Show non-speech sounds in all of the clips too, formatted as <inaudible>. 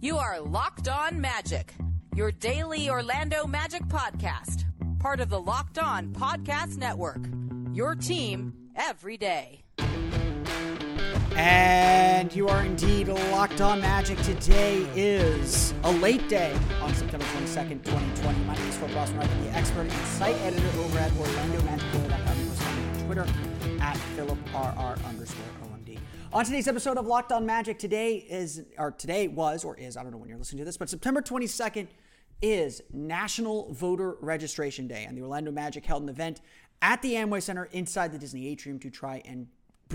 You are Locked On Magic, your daily Orlando Magic podcast, part of the Locked On Podcast Network. Your team every day. And you are indeed locked on magic. Today is a late day on September 22nd, 2020. My name is Phil Ross, I'm the expert and site editor over at OrlandoMagicDaily.com. on Twitter at PhilipRR underscore. On today's episode of Locked On Magic, today is, or today was, or is, I don't know when you're listening to this, but September 22nd is National Voter Registration Day, and the Orlando Magic held an event at the Amway Center inside the Disney Atrium to try and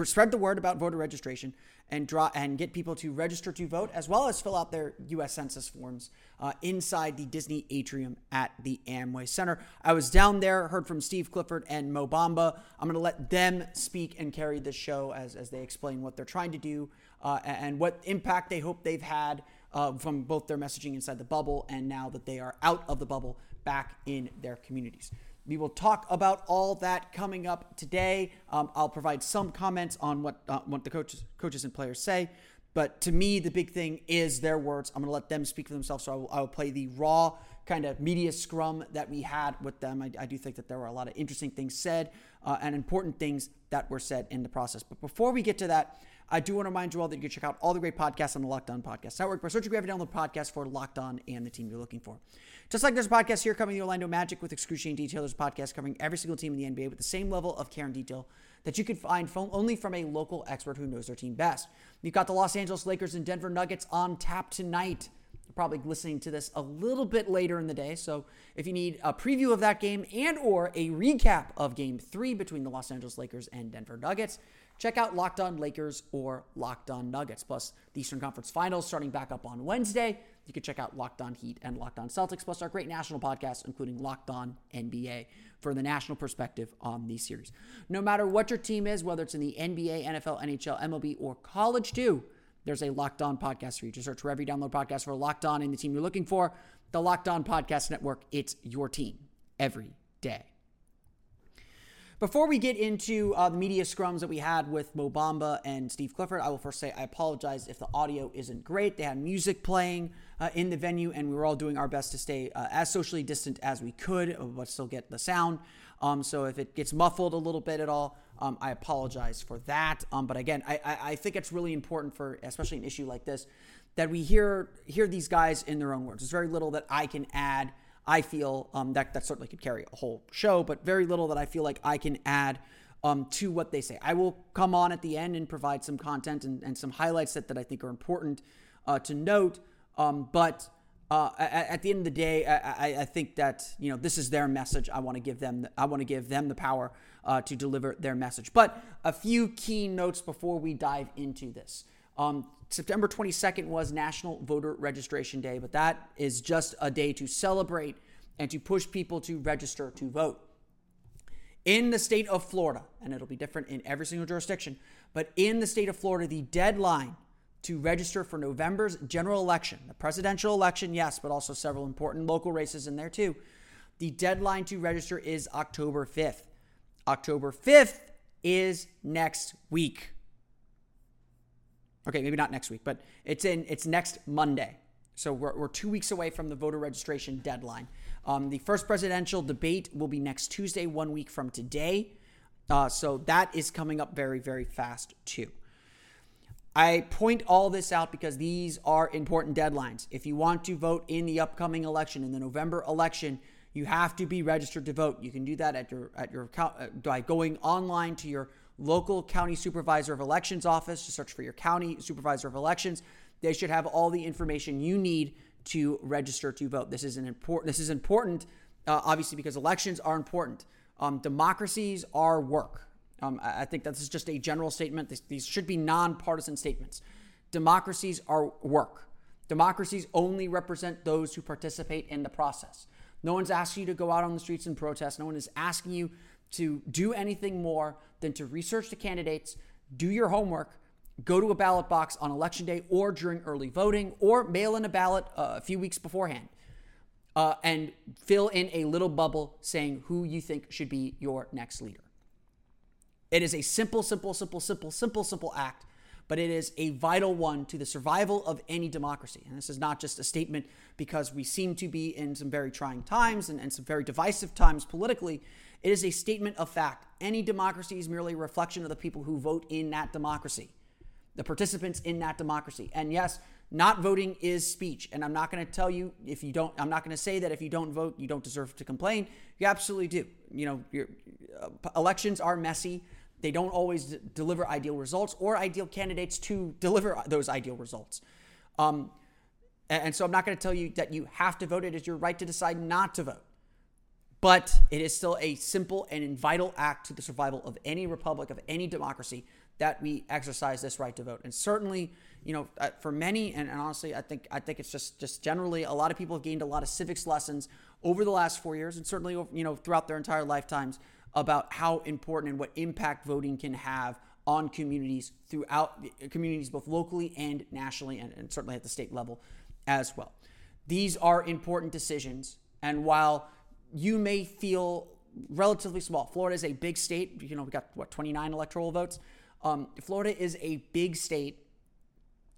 spread the word about voter registration and draw and get people to register to vote as well as fill out their U.S. Census forms uh, inside the Disney Atrium at the Amway Center. I was down there, heard from Steve Clifford and Mo Bamba. I'm going to let them speak and carry the show as as they explain what they're trying to do uh, and what impact they hope they've had. Uh, from both their messaging inside the bubble and now that they are out of the bubble back in their communities. We will talk about all that coming up today. Um, I'll provide some comments on what uh, what the coaches coaches and players say. But to me, the big thing is their words. I'm going to let them speak for themselves. So I will, I will play the raw kind of media scrum that we had with them. I, I do think that there were a lot of interesting things said uh, and important things that were said in the process. But before we get to that, I do want to remind you all that you can check out all the great podcasts on the Locked On Podcast Network by searching wherever you download podcast for Locked On and the team you're looking for. Just like there's a podcast here covering the Orlando Magic with excruciating detail, there's a podcast covering every single team in the NBA with the same level of care and detail that you can find from, only from a local expert who knows their team best. You've got the Los Angeles Lakers and Denver Nuggets on tap tonight. You're probably listening to this a little bit later in the day, so if you need a preview of that game and or a recap of Game Three between the Los Angeles Lakers and Denver Nuggets, check out Locked On Lakers or Locked On Nuggets. Plus, the Eastern Conference Finals starting back up on Wednesday. You can check out Locked On Heat and Locked On Celtics, plus our great national podcasts, including Locked On NBA, for the national perspective on these series. No matter what your team is, whether it's in the NBA, NFL, NHL, MLB, or college too, there's a Locked On podcast for you. Just search for every download podcast for Locked On and the team you're looking for. The Locked On Podcast Network, it's your team every day. Before we get into uh, the media scrums that we had with Mo Bamba and Steve Clifford, I will first say I apologize if the audio isn't great. They had music playing uh, in the venue, and we were all doing our best to stay uh, as socially distant as we could, uh, but still get the sound. Um, so if it gets muffled a little bit at all, um, I apologize for that. Um, but again, I, I, I think it's really important for, especially an issue like this, that we hear hear these guys in their own words. There's very little that I can add I feel um, that that certainly could carry a whole show, but very little that I feel like I can add um, to what they say. I will come on at the end and provide some content and, and some highlights that, that I think are important uh, to note. Um, but uh, at, the end of the day, I, I, think that you know this is their message. I want to give them. I want to give them the power uh, to deliver their message. But a few key notes before we dive into this. Um, September 22nd was National Voter Registration Day, but that is just a day to celebrate and to push people to register to vote. In the state of Florida, and it'll be different in every single jurisdiction, but in the state of Florida, the deadline to register for November's general election, the presidential election, yes, but also several important local races in there too. The deadline to register is October 5th. October 5th is next week. Okay, maybe not next week, but it's in it's next Monday. So we're, we're two weeks away from the voter registration deadline. Um, the first presidential debate will be next Tuesday, one week from today. Uh, so that is coming up very, very fast too. I point all this out because these are important deadlines. If you want to vote in the upcoming election, in the November election, you have to be registered to vote. You can do that at your at your uh, by going online to your local county supervisor of elections office. to search for your county supervisor of elections. They should have all the information you need to register to vote. This is an important. This is important, uh, obviously, because elections are important. Um, democracies are work. Um, I, think this is just a general statement. This, these should be nonpartisan statements. Democracies are work. Democracies only represent those who participate in the process. No one's asking you to go out on the streets and protest. No one is asking you to do anything more than to research the candidates, do your homework, go to a ballot box on election day or during early voting, or mail in a ballot uh, a few weeks beforehand, uh, and fill in a little bubble saying who you think should be your next leader. It is a simple, simple, simple, simple, simple, simple act, but it is a vital one to the survival of any democracy. And this is not just a statement because we seem to be in some very trying times and, and some very divisive times politically. It is a statement of fact. Any democracy is merely a reflection of the people who vote in that democracy, the participants in that democracy. And yes, not voting is speech. And I'm not going to tell you if you don't, I'm not going to say that if you don't vote, you don't deserve to complain. You absolutely do. You know, uh, elections are messy. They don't always d- deliver ideal results or ideal candidates to deliver those ideal results. Um, and so I'm not going to tell you that you have to vote. It is your right to decide not to vote. But it is still a simple and vital act to the survival of any republic, of any democracy, that we exercise this right to vote. And certainly, you know, uh, for many, and, and honestly, I think I think it's just just generally a lot of people have gained a lot of civics lessons over the last four years, and certainly you know throughout their entire lifetimes about how important and what impact voting can have on communities throughout communities both locally and nationally, and, and certainly at the state level as well. These are important decisions, and while you may feel relatively small. Florida is a big state. You know, we got what 29 electoral votes. Um, Florida is a big state,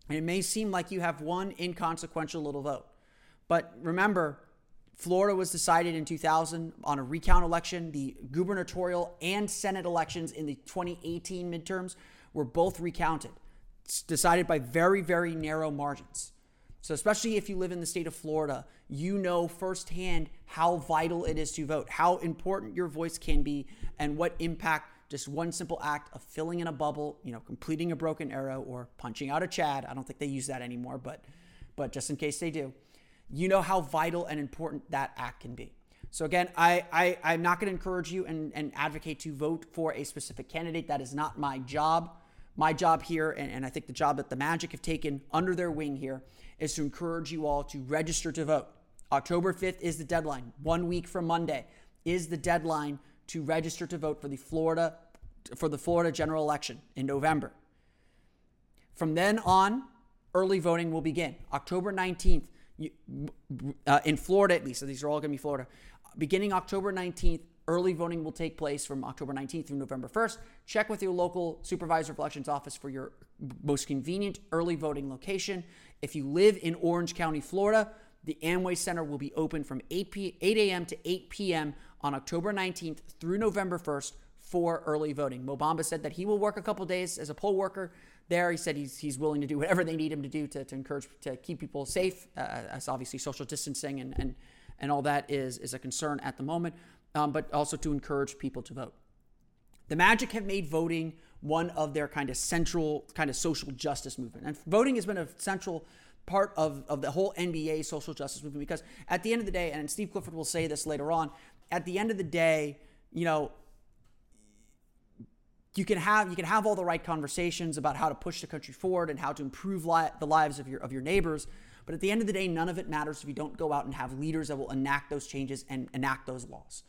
it may seem like you have one inconsequential little vote. But remember, Florida was decided in 2000 on a recount election. The gubernatorial and Senate elections in the 2018 midterms were both recounted, it's decided by very, very narrow margins. So, especially if you live in the state of Florida, you know firsthand how vital it is to vote, how important your voice can be, and what impact just one simple act of filling in a bubble, you know, completing a broken arrow or punching out a Chad. I don't think they use that anymore, but but just in case they do, you know how vital and important that act can be. So again, I, I I'm not going to encourage you and, and advocate to vote for a specific candidate. That is not my job. My job here, and, and I think the job that the Magic have taken under their wing here, is to encourage you all to register to vote. October 5th is the deadline. One week from Monday is the deadline to register to vote for the Florida for the Florida general election in November. From then on, early voting will begin. October 19th, uh, in Florida at least, so these are all going to be Florida. Beginning October 19th, early voting will take place from October 19th through November 1st. Check with your local supervisor of elections office for your most convenient early voting location. If you live in Orange County, Florida, the Amway Center will be open from 8, p- 8 a.m. to 8 p.m. on October 19th through November 1st for early voting. Mo Bamba said that he will work a couple days as a poll worker there. He said he's, he's willing to do whatever they need him to do to, to encourage, to keep people safe, uh, as obviously social distancing and, and, and all that is, is a concern at the moment, um, but also to encourage people to vote. The Magic have made voting one of their kind of central kind of social justice movement. And voting has been a central part of, of the whole NBA social justice movement because at the end of the day, and Steve Clifford will say this later on, at the end of the day, you know, you can have you can have all the right conversations about how to push the country forward and how to improve li- the lives of your of your neighbors, but at the end of the day, none of it matters if you don't go out and have leaders that will enact those changes and enact those laws.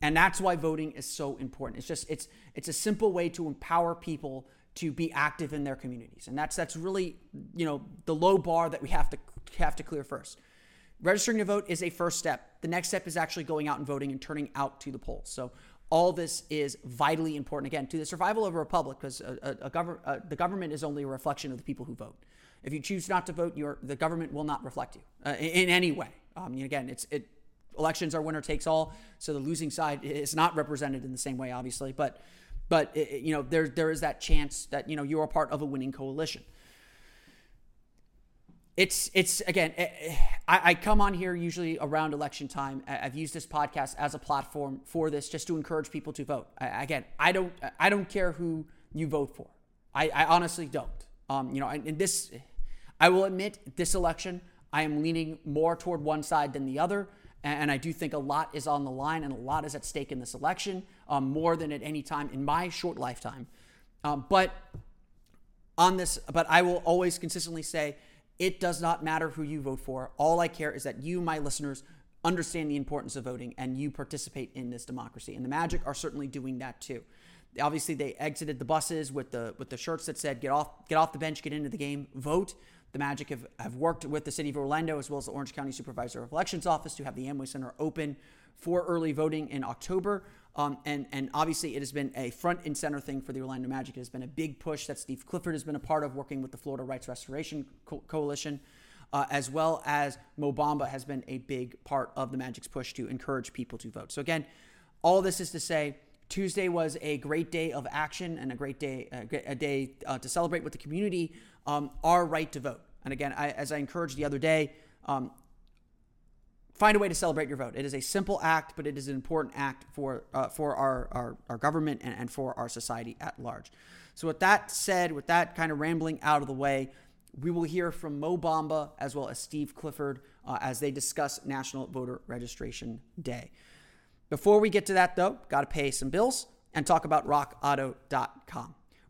And that's why voting is so important. It's just it's it's a simple way to empower people to be active in their communities. And that's that's really, you know, the low bar that we have to have to clear first. Registering to vote is a first step. The next step is actually going out and voting and turning out to the polls. So all this is vitally important again to the survival of a republic because a, a, a uh, the government is only a reflection of the people who vote. If you choose not to vote, your the government will not reflect you uh, in, in, any way. Um, again, it's it elections are winner takes all, so the losing side is not represented in the same way, obviously. But but it, you know there there is that chance that you know you are part of a winning coalition. It's it's again. Eh, eh, I, I come on here usually around election time. I've used this podcast as a platform for this, just to encourage people to vote. I, again, I don't I don't care who you vote for. I, I honestly don't. Um, you know, in this, I will admit, this election, I am leaning more toward one side than the other. And I do think a lot is on the line and a lot is at stake in this election, um, more than at any time in my short lifetime. Um, but on this, but I will always consistently say It does not matter who you vote for. All I care is that you, my listeners, understand the importance of voting and you participate in this democracy. And the Magic are certainly doing that too. Obviously, they exited the buses with the with the shirts that said "Get off, get off the bench, get into the game, vote." The Magic have, have worked with the city of Orlando as well as the Orange County Supervisor of Elections Office to have the Amway Center open for early voting in October. Um, and, and obviously, it has been a front and center thing for the Orlando Magic. It has been a big push that Steve Clifford has been a part of, working with the Florida Rights Restoration Co- Coalition, uh, as well as Mo Bamba has been a big part of the Magic's push to encourage people to vote. So, again, all this is to say Tuesday was a great day of action and a great day, a day uh, to celebrate with the community um, our right to vote. And again, I, as I encouraged the other day, um, find a way to celebrate your vote. It is a simple act, but it is an important act for uh, for our, our, our government and, and for our society at large. So, with that said, with that kind of rambling out of the way, we will hear from Mo Bamba as well as Steve Clifford uh, as they discuss National Voter Registration Day. Before we get to that, though, got to pay some bills and talk about rockauto.com.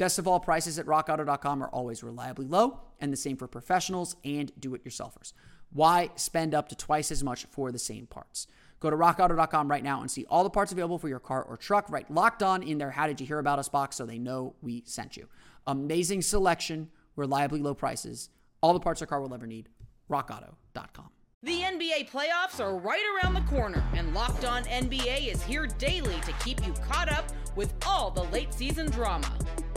Best of all, prices at rockauto.com are always reliably low, and the same for professionals and do it yourselfers. Why spend up to twice as much for the same parts? Go to rockauto.com right now and see all the parts available for your car or truck. Right locked on in their How Did You Hear About Us box so they know we sent you. Amazing selection, reliably low prices, all the parts your car will ever need. RockAuto.com. The NBA playoffs are right around the corner, and Locked On NBA is here daily to keep you caught up with all the late season drama.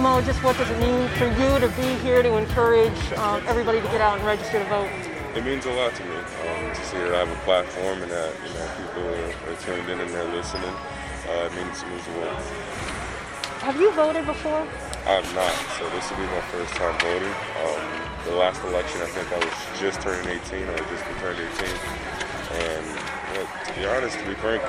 Mo, just what does it mean for you to be here to encourage um, everybody to get out and register to vote? It means a lot to me um, to see that I have a platform and that you know people are, are tuned in and they're listening. Uh, it means it means the world. Have you voted before? I have not, so this will be my first time voting. Um, the last election, I think I was just turning 18 or just turned 18, and know, to be honest, to be frank,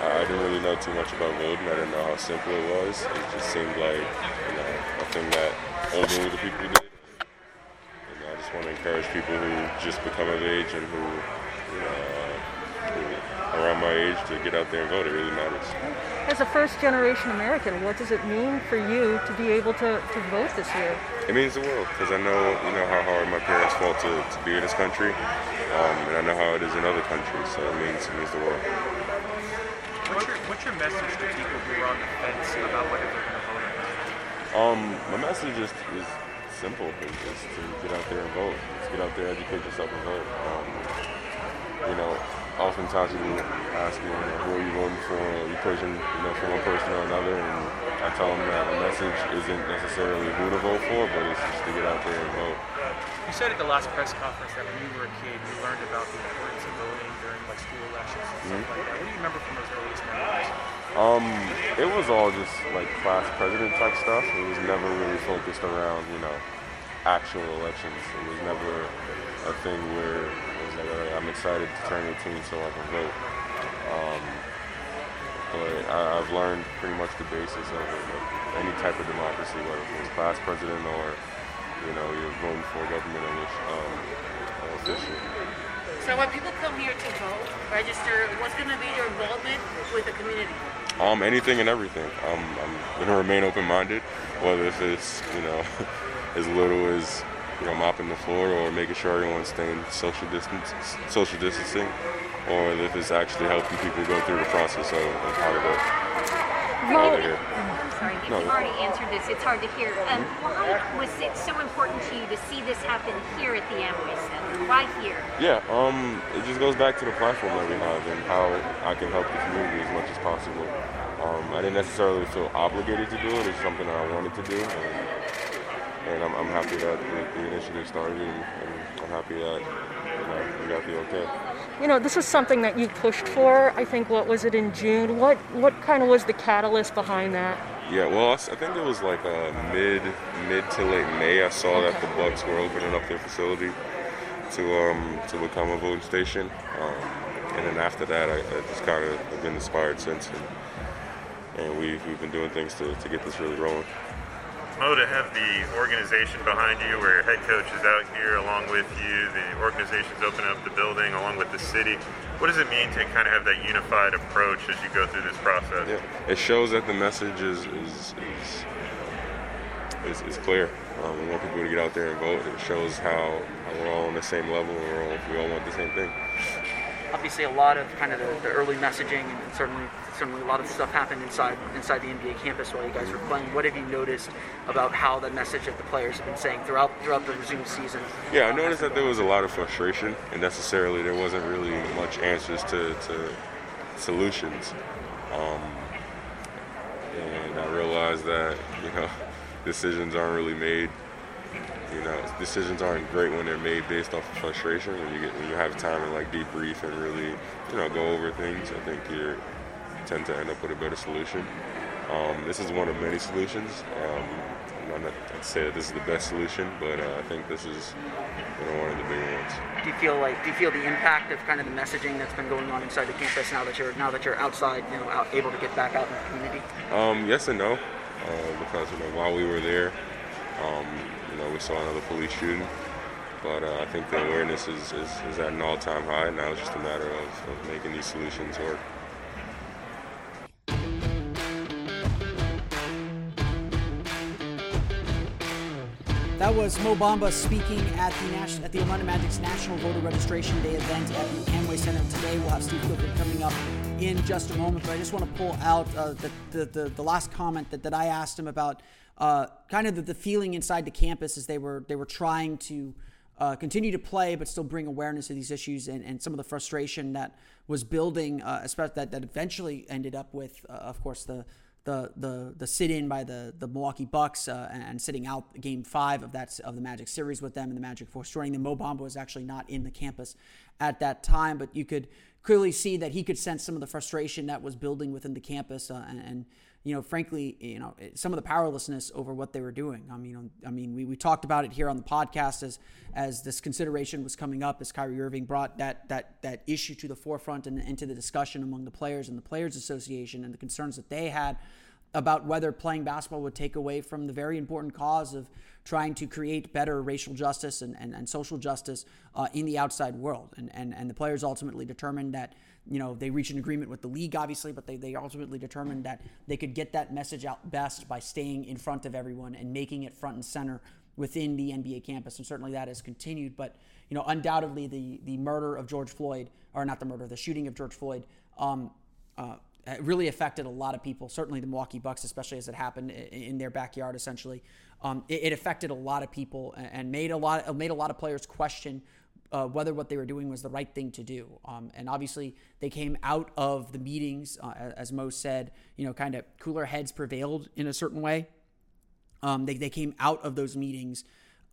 I didn't really know too much about voting. I didn't know how simple it was. It just seemed like, you know, a thing that only the people did. And I just want to encourage people who just become of age and who, you know, uh, who are around my age to get out there and vote. It really matters. As a first generation American, what does it mean for you to be able to, to vote this year? It means the world because I know, you know, how hard my parents fought to, to be in this country, um, and I know how it is in other countries. So it means it means the world. Your, message to people who are on the fence about whether they're going to vote or not? Um, my message is, is simple. It's just to get out there and vote. Just get out there, educate yourself, and vote. Um, you know, oftentimes people ask me, you know, who are you voting for? Are you pushing, you know, for one person or another? And I tell them that the message isn't necessarily who to vote for, but it's just to get out there and vote. You said at the last press conference that when you were a kid, you learned about the importance of voting like school elections stuff like. What do you remember from those earliest memories? Um, it was all just like class president type stuff. It was never really focused around, you know, actual elections. It was never a thing where it was like, all right, I'm excited to turn 18 so I can vote. Um, but I, I've learned pretty much the basis of it, like any type of democracy, whether it's class president or, you know, you're voting for a government um, official. So when people come here to vote, register, what's going to be your involvement with the community? Um, anything and everything. Um, I'm gonna remain open-minded, whether if it's you know <laughs> as little as you know mopping the floor or making sure everyone's staying social distance, social distancing, or if it's actually helping people go through the process of, of how to vote. Mo, Over here. If No. you've already answered this, it's hard to hear. Um, why was it so important to you to see this happen here at the Amway Center? Why here? Yeah, um, it just goes back to the platform that we have and how I can help the community as much as possible. Um, I didn't necessarily feel obligated to do it. It's something that I wanted to do, and, and I'm, I'm happy that the, the initiative started, and, and I'm happy that you know, we got the okay. You know, this is something that you pushed for. I think what was it in June? What what kind of was the catalyst behind that? Yeah, well, I think it was like uh, mid mid to late May. I saw that the Bucks were opening up their facility to um, to become a voting station, um, and then after that, I, I just kind of have been inspired since, and, and we've we've been doing things to, to get this really rolling. Mo, to have the organization behind you, where your head coach is out here along with you, the organization's opening up the building along with the city. What does it mean to kind of have that unified approach as you go through this process? Yeah, it shows that the message is is is, is, is clear. Um, we want people to get out there and vote. It shows how, how we're all on the same level and we're all, we all want the same thing. obviously a lot of kind of the, the early messaging and certainly certainly a lot of stuff happened inside inside the NBA campus while you guys were playing. What have you noticed about how the message that the players have been saying throughout throughout the resumed season? Yeah, I noticed that there was a lot of frustration, and necessarily there wasn't really much answers to, to solutions. Um, and I realized that you know <laughs> decisions aren't really made. You know, decisions aren't great when they're made based off of frustration. When you get when you have time to like debrief and really you know go over things, I think you tend to end up with a better solution. Um, this is one of many solutions. Um, I'm not to say that this is the best solution, but uh, I think this is you know, one of the bigger ones. Do you feel like do you feel the impact of kind of the messaging that's been going on inside the campus now that you're now that you're outside, you know, out, able to get back out in the community? Um, yes and no, uh, because you know while we were there, um, you know we saw another police shooting, but uh, I think the awareness is, is, is at an all-time high. Now it's just a matter of, of making these solutions work. That was Mo Bamba speaking at the National, at the Orlando Magic's National Voter Registration Day event at the Amway Center today. We'll have Steve Clifford coming up in just a moment, but I just want to pull out uh, the, the, the the last comment that, that I asked him about uh, kind of the, the feeling inside the campus as they were they were trying to uh, continue to play, but still bring awareness to these issues and, and some of the frustration that was building, uh, especially that, that eventually ended up with, uh, of course, the the the the sit in by the the Milwaukee Bucks uh, and, sitting out Game Five of that of the Magic series with them and the Magic Force joining them. Mo Bamba was actually not in the campus at that time, but you could clearly see that he could sense some of the frustration that was building within the campus uh, and, and you know, frankly, you know, some of the powerlessness over what they were doing. I mean, I mean, we, we talked about it here on the podcast as as this consideration was coming up, as Kyrie Irving brought that that that issue to the forefront and into the discussion among the players and the Players Association and the concerns that they had about whether playing basketball would take away from the very important cause of trying to create better racial justice and, and, and social justice uh, in the outside world. And, and, and the players ultimately determined that, you know, they reached an agreement with the league, obviously, but they, they ultimately determined that they could get that message out best by staying in front of everyone and making it front and center within the NBA campus. And certainly that has continued. But, you know, undoubtedly the, the murder of George Floyd, or not the murder, the shooting of George Floyd, um, uh, really affected a lot of people. Certainly the Milwaukee Bucks, especially as it happened in their backyard. Essentially, um, it, it, affected a lot of people and made a lot made a lot of players question uh, whether what they were doing was the right thing to do. Um, and obviously, they came out of the meetings, uh, as Mo said, you know, kind of cooler heads prevailed in a certain way. Um, they they came out of those meetings,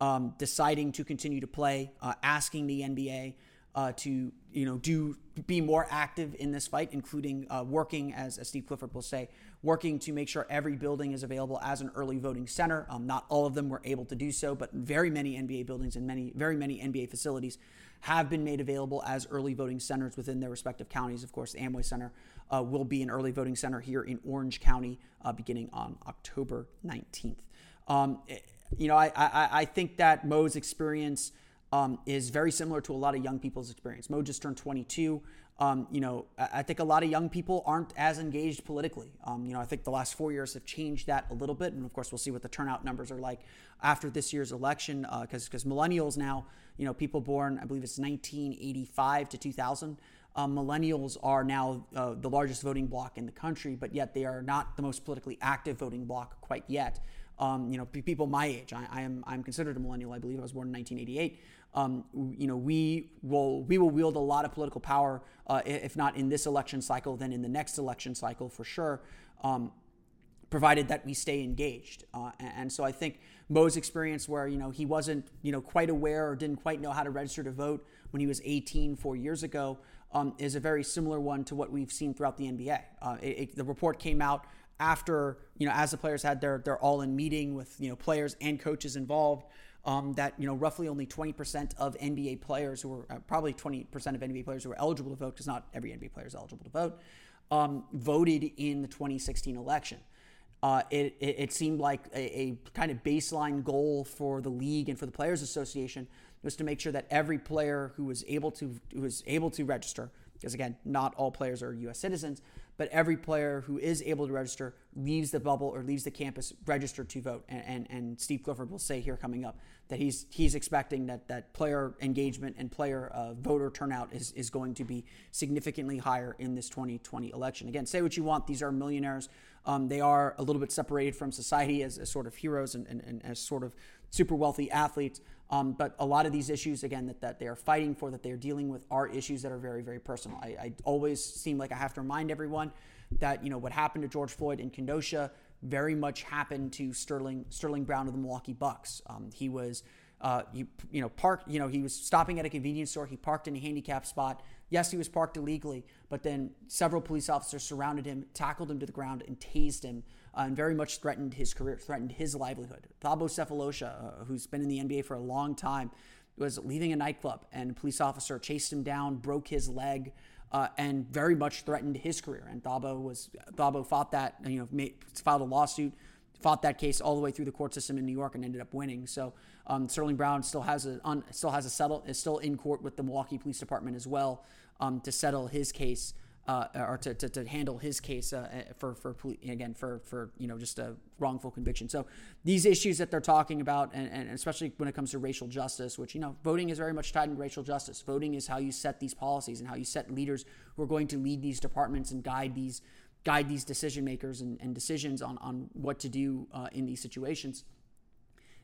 um, deciding to continue to play, uh, asking the NBA uh, to you know do be more active in this fight, including uh, working as, as Steve Clifford will say, working to make sure every building is available as an early voting center. Um, not all of them were able to do so, but very many NBA buildings and many very many NBA facilities have been made available as early voting centers within their respective counties. Of course, the Amway Center uh, will be an early voting center here in Orange County uh, beginning on October 19th. Um, you know, I, I, I think that Mo's experience um, is very similar to a lot of young people's experience. Mo just turned 22. Um, you know, I think a lot of young people aren't as engaged politically. Um, you know, I think the last four years have changed that a little bit, and of course, we'll see what the turnout numbers are like after this year's election. Because uh, because millennials now, you know, people born I believe it's 1985 to 2000. um, millennials are now uh, the largest voting bloc in the country, but yet they are not the most politically active voting bloc quite yet. Um, you know, people my age, I, I, am I'm considered a millennial. I believe I was born in 1988. Um, you know, we will we will wield a lot of political power, uh, if not in this election cycle, then in the next election cycle for sure. Um, provided that we stay engaged. Uh, and, so I think Mo's experience where, you know, he wasn't, you know, quite aware or didn't quite know how to register to vote when he was 18 four years ago um, is a very similar one to what we've seen throughout the NBA. Uh, it, it, the report came out after, you know, as the players had their, their all-in meeting with, you know, players and coaches involved, um, that, you know, roughly only 20% of NBA players who were, uh, probably 20% of NBA players who were eligible to vote, because not every NBA player is eligible to vote, um, voted in the 2016 election. Uh, it, it, it, seemed like a, a, kind of baseline goal for the league and for the Players Association was to make sure that every player who was able to who was able to register, because again, not all players are U.S. citizens, but every player who is able to register leaves the bubble or leaves the campus registered to vote. And, and, and Steve Clifford will say here coming up that he's he's expecting that that player engagement and player uh, voter turnout is, is going to be significantly higher in this 2020 election. Again, say what you want; these are millionaires. Um, they are a little bit separated from society as, as sort of heroes and, and, and as sort of super wealthy athletes. Um, but a lot of these issues, again, that, that they are fighting for, that they are dealing with, are issues that are very, very personal. I, I always seem like I have to remind everyone that you know what happened to George Floyd in Kenosha very much happened to Sterling Sterling Brown of the Milwaukee Bucks. Um, he was. Uh, you, you know, parked, you know, he was stopping at a convenience store. He parked in a handicapped spot. Yes, he was parked illegally, but then several police officers surrounded him, tackled him to the ground, and tased him uh, and very much threatened his career, threatened his livelihood. Thabo Sefolosha, uh, who's been in the NBA for a long time, was leaving a nightclub, and a police officer chased him down, broke his leg, uh, and very much threatened his career. And Thabo was Thabo fought that, you know, made, filed a lawsuit, fought that case all the way through the court system in New York, and ended up winning. So um, Sterling Brown still has a still has a settle is still in court with the Milwaukee Police Department as well um, to settle his case uh, or to, to, to, handle his case uh, for for again for for you know just a wrongful conviction. So these issues that they're talking about, and, and especially when it comes to racial justice, which you know voting is very much tied to racial justice. Voting is how you set these policies and how you set leaders who are going to lead these departments and guide these guide these decision makers and, and decisions on on what to do uh, in these situations.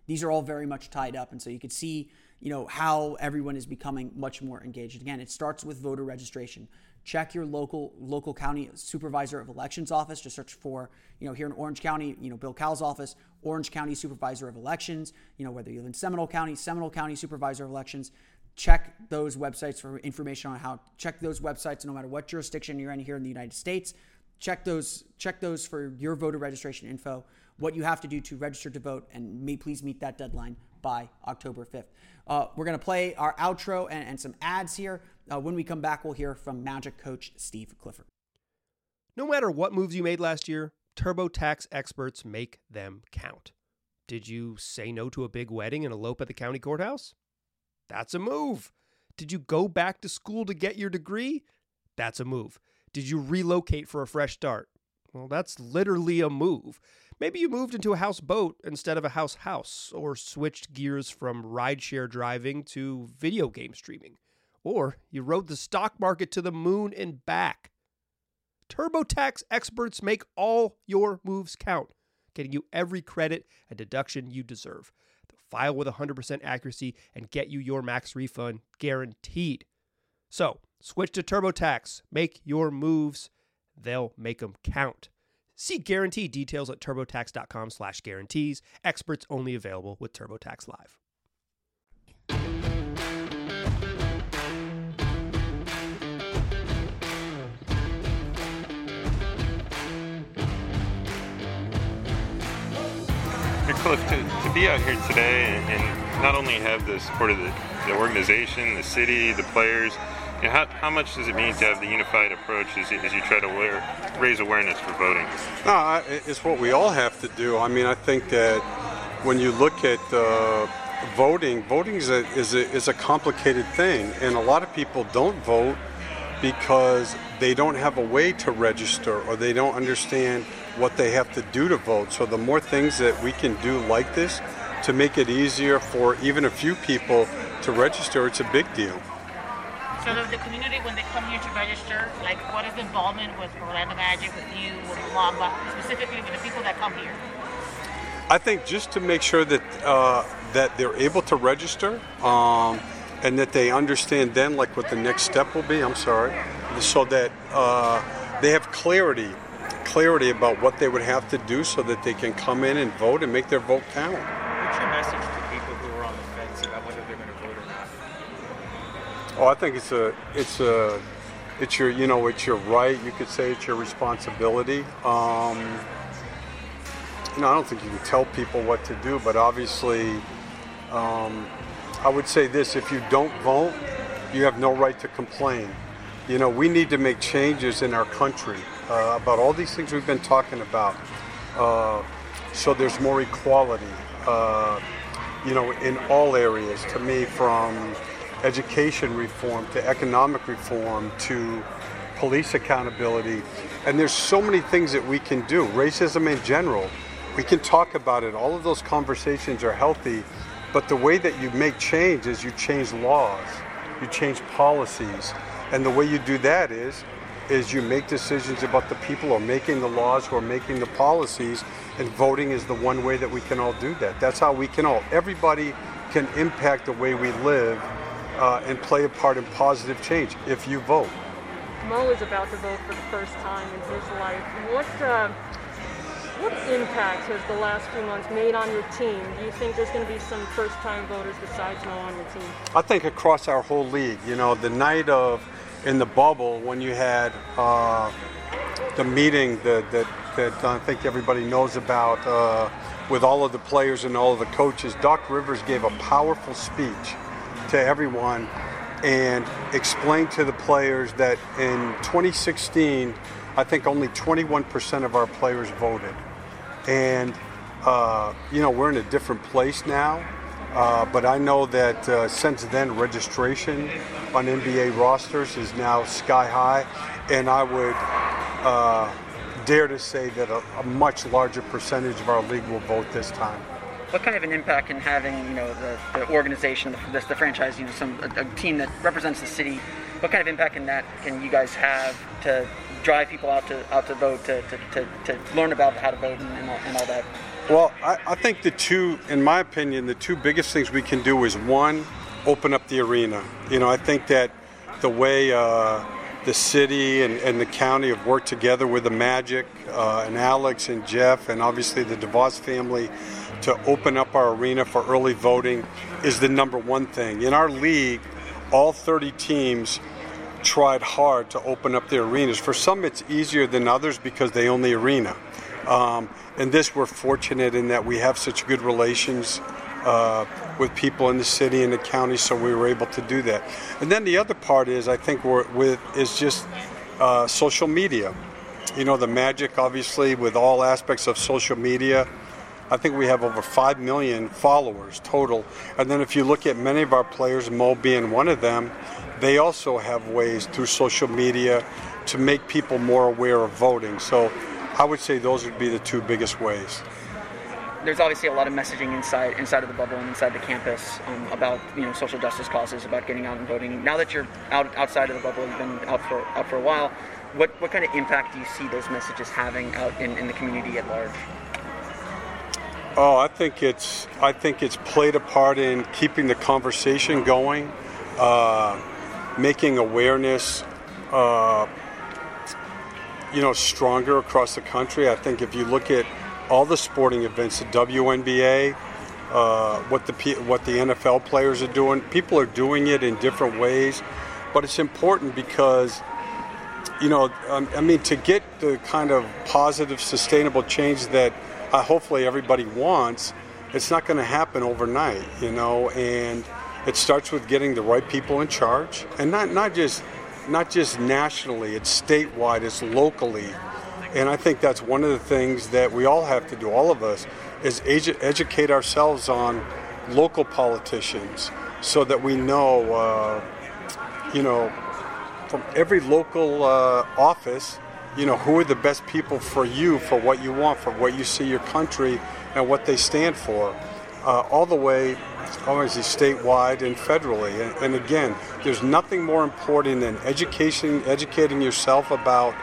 These are all very much tied up, and so you could see you know how everyone is becoming much more engaged. Again, it starts with voter registration check your local local county supervisor of elections office. Just search for, you know, here in Orange County, you know, Bill Cowles' office, Orange County Supervisor of Elections. You know, whether you live in Seminole County, Seminole County Supervisor of Elections. Check those websites for information on how. Check those websites no matter what jurisdiction you're in here in the United States. Check those. Check those for your voter registration info. What you have to do to register to vote, and may please meet that deadline by October 5th. Uh, we're going to play our outro and, and some ads here. Uh, when we come back, we'll hear from Magic coach Steve Clifford. No matter what moves you made last year, TurboTax experts make them count. Did you say no to a big wedding and elope at the county courthouse? That's a move. Did you go back to school to get your degree? That's a move. Did you relocate for a fresh start? Well, that's literally a move. Maybe you moved into a houseboat instead of a house house, or switched gears from rideshare driving to video game streaming, or you rode the stock market to the moon and back. TurboTax experts make all your moves count, getting you every credit and deduction you deserve. They'll file with 100% accuracy and get you your max refund guaranteed. So, switch to TurboTax. Make your moves. They'll make them count. See guarantee details at turbotax.com slash guarantees. Experts only available with TurboTax Live. <laughs> Cliff, to, to be out here today and, and not only have the support of the, the organization, the city, the players, you know, how, how much does it mean to have the unified approach as you, as you try to wear, raise awareness for voting? No, it's what we all have to do. I mean, I think that when you look at uh, voting, voting is a, is, a, is a complicated thing, and a lot of people don't vote because they don't have a way to register or they don't understand what they have to do to vote. So the more things that we can do like this to make it easier for even a few people to register, it's a big deal. So the, the community, when they come here to register, like what is the involvement with Orlando Magic, with you, with Bamba, specifically with the people that come here? I think just to make sure that uh, that they're able to register um, and that they understand then like what the next step will be. I'm sorry, so that uh, they have clarity, clarity about what they would have to do so that they can come in and vote and make their vote count. What's your message to people who are on the fence about whether they're going to vote or not? Oh, I think it's a it's a it's your you know it's your right. You could say it's your responsibility. Um, you know, I don't think you can tell people what to do, but obviously, um, I would say this: if you don't vote, you have no right to complain. You know, we need to make changes in our country uh, about all these things we've been talking about. Uh, so there's more equality. Uh, you know, in all areas. To me, from education reform to economic reform to police accountability. And there's so many things that we can do. Racism in general, we can talk about it. All of those conversations are healthy. But the way that you make change is you change laws, you change policies. And the way you do that is is you make decisions about the people who are making the laws, who are making the policies, and voting is the one way that we can all do that. That's how we can all, everybody can impact the way we live uh, and play a part in positive change if you vote. Mo is about to vote for the first time in his life. What uh, what impact has the last few months made on your team? Do you think there's going to be some first-time voters besides Mo on your team? I think across our whole league, you know, the night of in the bubble when you had uh, the meeting that, that, that I think everybody knows about uh, with all of the players and all of the coaches, Doc Rivers gave a powerful speech to everyone and explained to the players that in 2016, I think only 21% of our players voted. And, uh, you know, we're in a different place now. Uh, but I know that uh, since then, registration on NBA rosters is now sky high, and I would uh, dare to say that a, a, much larger percentage of our league will vote this time. What kind of an impact can having, you know, the, the organization, the, the, franchise, you know, some a, a, team that represents the city, what kind of impact can that can you guys have to drive people out to out to vote, to, to, to, to learn about how to vote and, and, all, and all that? Well, I, I, think the two, in my opinion, the two biggest things we can do is one, open up the arena. You know, I think that the way uh, the city and, and, the county have worked together with the Magic uh, and Alex and Jeff and obviously the DeVos family to open up our arena for early voting is the number one thing. In our league, all 30 teams tried hard to open up their arenas. For some, it's easier than others because they own the arena. Um, and this, we're fortunate in that we have such good relations uh, with people in the city and the county, so we were able to do that. And then the other part is, I think, we're with is just uh, social media. You know, the magic, obviously, with all aspects of social media. I think we have over 5 million followers total. And then if you look at many of our players, Mo being one of them, they also have ways through social media to make people more aware of voting. So I would say those would be the two biggest ways. There's obviously a lot of messaging inside inside of the bubble and inside the campus um, about you know social justice causes, about getting out and voting. Now that you're out outside of the bubble, you've been out for out for a while. What what kind of impact do you see those messages having out in, in the community at large? Oh, I think it's I think it's played a part in keeping the conversation going, uh, making awareness. Uh, you know, stronger across the country. I think if you look at all the sporting events, the WNBA, uh, what the what the NFL players are doing, people are doing it in different ways, but it's important because, you know, um, I mean, to get the kind of positive, sustainable change that uh, hopefully everybody wants, it's not going to happen overnight, you know, and it starts with getting the right people in charge, and not not just not just nationally, it's statewide, it's locally. And I think that's one of the things that we all have to do, all of us, is edu- educate ourselves on local politicians so that we know, uh, you know, from every local uh, office, you know, who are the best people for you, for what you want, for what you see your country and what they stand for. Uh, all the way obviously statewide and federally. And, and, again, there's nothing more important than education, educating yourself about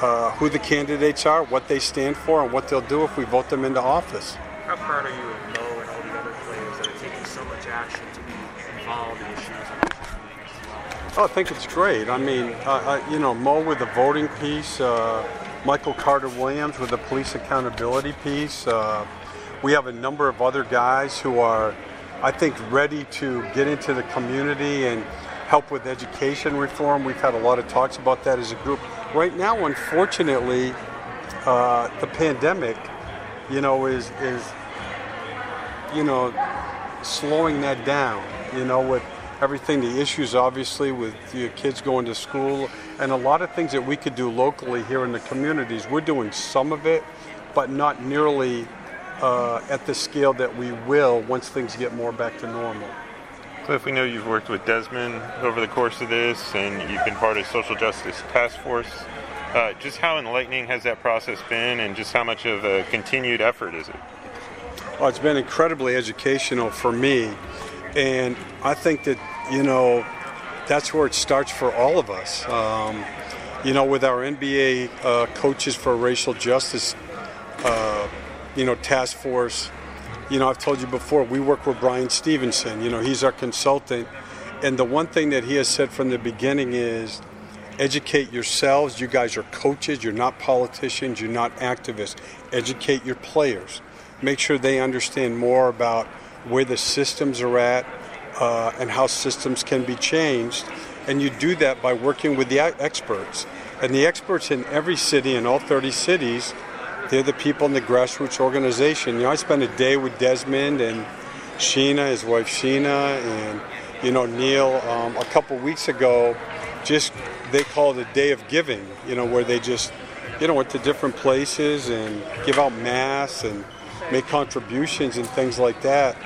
uh, who the candidates are, what they stand for, and what they'll do if we vote them into office. How proud are you of Mo and all the other players that are taking so much action to be involved in issues? Oh, I think it's great. I mean, uh, uh, you know, Mo with the voting piece, uh, Michael Carter Williams with the police accountability piece. Uh, we have a number of other guys who are, I think, ready to get into the community and help with education reform. We've had a lot of talks about that as a group. Right now, unfortunately, uh, the pandemic, you know, is is you know slowing that down. You know, with everything, the issues obviously with your kids going to school, and a lot of things that we could do locally here in the communities. We're doing some of it, but not nearly uh, at the scale that we will once things get more back to normal. Cliff, we know you've worked with Desmond over the course of this, and you've been part of Social Justice Task Force. Uh, just how enlightening has that process been, and just how much of a continued effort is it? Oh, it's been incredibly educational for me, and I think that you know that's where it starts for all of us. Um, you know, with our NBA uh, coaches for racial justice, uh, you know, task force. You know, I've told you before, we work with Bryan Stevenson. You know, he's our consultant. And the one thing that he has said from the beginning is educate yourselves. You guys are coaches, you're not politicians, you're not activists. Educate your players. Make sure they understand more about where the systems are at uh, and how systems can be changed. And you do that by working with the experts. And the experts in every city, in all 30 cities, they're the people in the grassroots organization. You know, I spent a day with Desmond and Sheena, his wife Sheena, and you know Neil um, a couple weeks ago. Just they call it a day of giving. You know, where they just you know went to different places and give out masks and make contributions and things like that.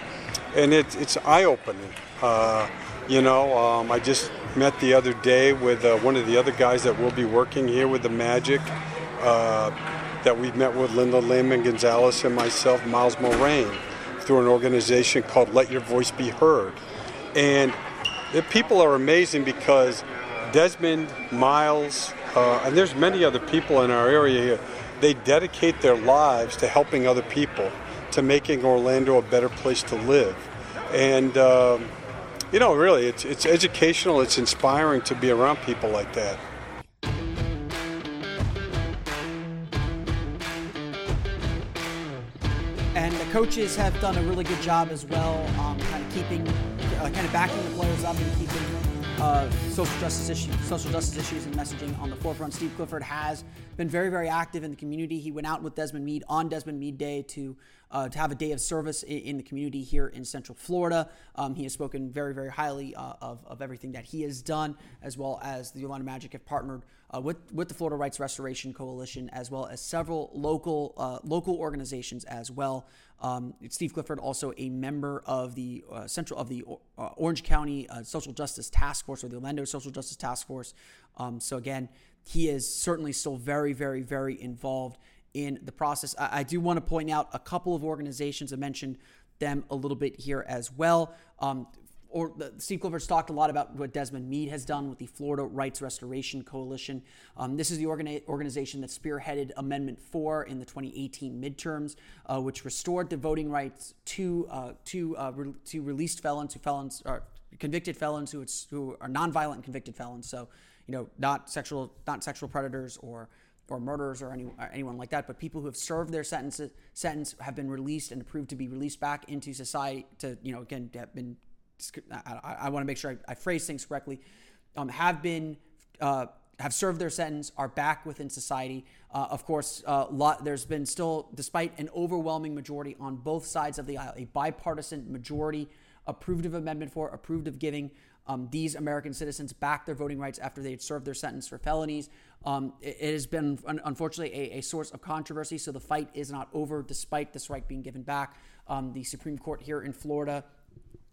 And it, it's eye opening. Uh, you know, um, I just met the other day with uh, one of the other guys that will be working here with the Magic. Uh, that we met with Linda Landman Gonzalez and myself, Miles Mulrain, through an organization called Let Your Voice Be Heard. And the people are amazing because Desmond, Miles, uh, and there's many other people in our area here, they dedicate their lives to helping other people, to making Orlando a better place to live. And, um, you know, really, it's, it's educational, it's inspiring to be around people like that. Coaches have done a really good job as well, um, kind of keeping, uh, kind of backing the players up and keeping uh, social justice issues, social justice issues and messaging on the forefront. Steve Clifford has been very, very active in the community. He went out with Desmond Meade on Desmond Meade Day to uh, to have a day of service in, in the community here in Central Florida. Um, he has spoken very, very highly uh, of, of everything that he has done, as well as the Orlando Magic have partnered uh, with with the Florida Rights Restoration Coalition, as well as several local uh, local organizations as well. Um, Steve Clifford, also a member of the uh, central of the uh, Orange County uh, Social Justice Task Force or the Orlando Social Justice Task Force. Um, so again, he is certainly still very, very, very involved in the process. I, I do want to point out a couple of organizations. I mentioned them a little bit here as well. Um, or the, Steve Clifford's talked a lot about what Desmond Meade has done with the Florida Rights Restoration Coalition. Um, this is the organi- organization that spearheaded Amendment 4 in the 2018 midterms, uh, which restored the voting rights to uh, to uh, re- to released felons, who felons or convicted felons who who are nonviolent convicted felons. So you know, not sexual not sexual predators or or murderers or, any, or anyone like that, but people who have served their sentences, sentence have been released and approved to be released back into society to, you know, again, have been I, I want to make sure I, I, phrase things correctly, um, have been uh, have served their sentence, are back within society. Uh, of course, uh, lot, there's been still, despite an overwhelming majority on both sides of the aisle, a bipartisan majority approved of Amendment 4, approved of giving um, these American citizens back their voting rights after they had served their sentence for felonies. Um, it, it, has been, unfortunately, a, a, source of controversy, so the fight is not over despite this right being given back. Um, the Supreme Court here in Florida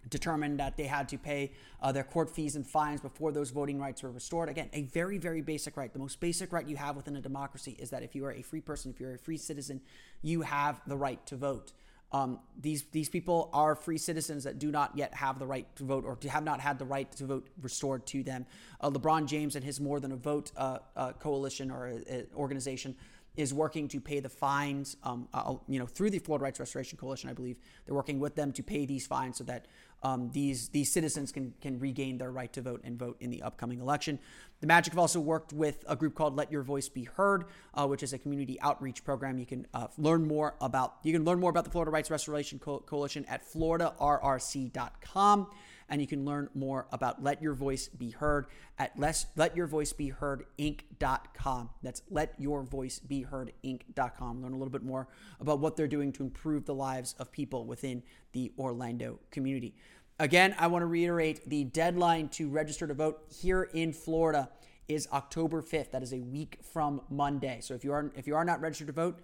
determined that they had to pay uh, their court fees and fines before those voting rights were restored. Again, a very, very basic right. The most basic right you have within a democracy is that if you are a free person, if you're a free citizen, you have the right to vote. Um, these these people are free citizens that do not yet have the right to vote or to have not had the right to vote restored to them. Uh, LeBron James and his More Than a Vote uh, uh, coalition or uh, organization is working to pay the fines. Um, uh, you know, through the Florida Rights Restoration Coalition, I believe they're working with them to pay these fines so that um, these these citizens can can regain their right to vote and vote in the upcoming election. The Magic have also worked with a group called Let Your Voice Be Heard, uh, which is a community outreach program. You can uh, learn more about you can learn more about the Florida Rights Restoration Co- Coalition at FloridaRRC.com and you can learn more about Let Your Voice Be Heard at less, letyourvoicebeheardinc.com. That's letyourvoicebeheardinc.com. Learn a little bit more about what they're doing to improve the lives of people within the Orlando community. Again, I want to reiterate the deadline to register to vote here in Florida is October 5th. That is a week from Monday. So if you are if you are not registered to vote,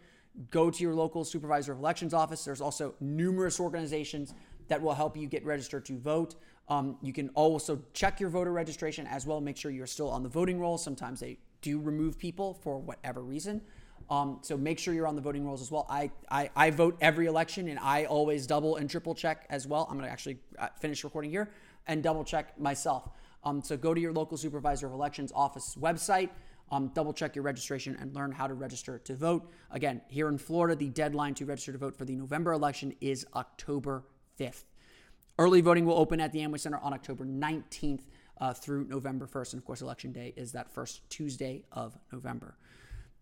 go to your local supervisor of elections office. There's also numerous organizations that will help you get registered to vote. Um, you can also check your voter registration as well. Make sure you're still on the voting roll. Sometimes they do remove people for whatever reason. Um, so make sure you're on the voting rolls as well. I, I, I vote every election and I always double and triple check as well. I'm going to actually uh, finish recording here and double check myself. Um, so go to your local supervisor of elections office website, um, double check your registration and learn how to register to vote. Again, here in Florida, the deadline to register to vote for the November election is October 5th. Early voting will open at the Amway Center on October 19th uh, through November 1st. And of course, Election Day is that first Tuesday of November.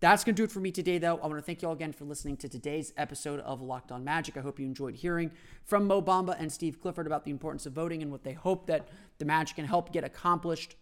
That's going to do it for me today, though. I want to thank you all again for listening to today's episode of Locked On Magic. I hope you enjoyed hearing from Mo Bamba and Steve Clifford about the importance of voting and what they hope that the Magic can help get accomplished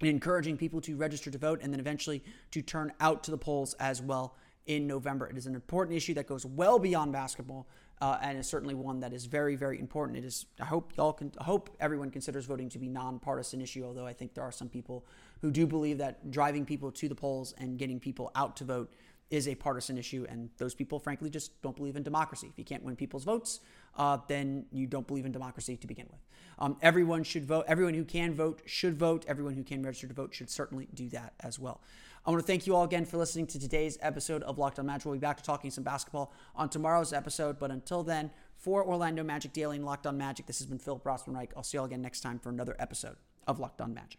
in encouraging people to register to vote and then eventually to turn out to the polls as well in November. It is an important issue that goes well beyond basketball uh, and is certainly one that is very, very important. It is. I hope y'all can. I hope everyone considers voting to be nonpartisan issue. Although I think there are some people who do believe that driving people to the polls and getting people out to vote is a partisan issue, and those people, frankly, just don't believe in democracy. If you can't win people's votes, uh, then you don't believe in democracy to begin with. Um, everyone should vote. Everyone who can vote should vote. Everyone who can register to vote should certainly do that as well. I want to thank you all again for listening to today's episode of Locked On Magic. We'll be back to talking some basketball on tomorrow's episode. But until then, for Orlando Magic Daily and Locked On Magic, this has been Philip Rossman-Reich. I'll see you all again next time for another episode of Locked On Magic.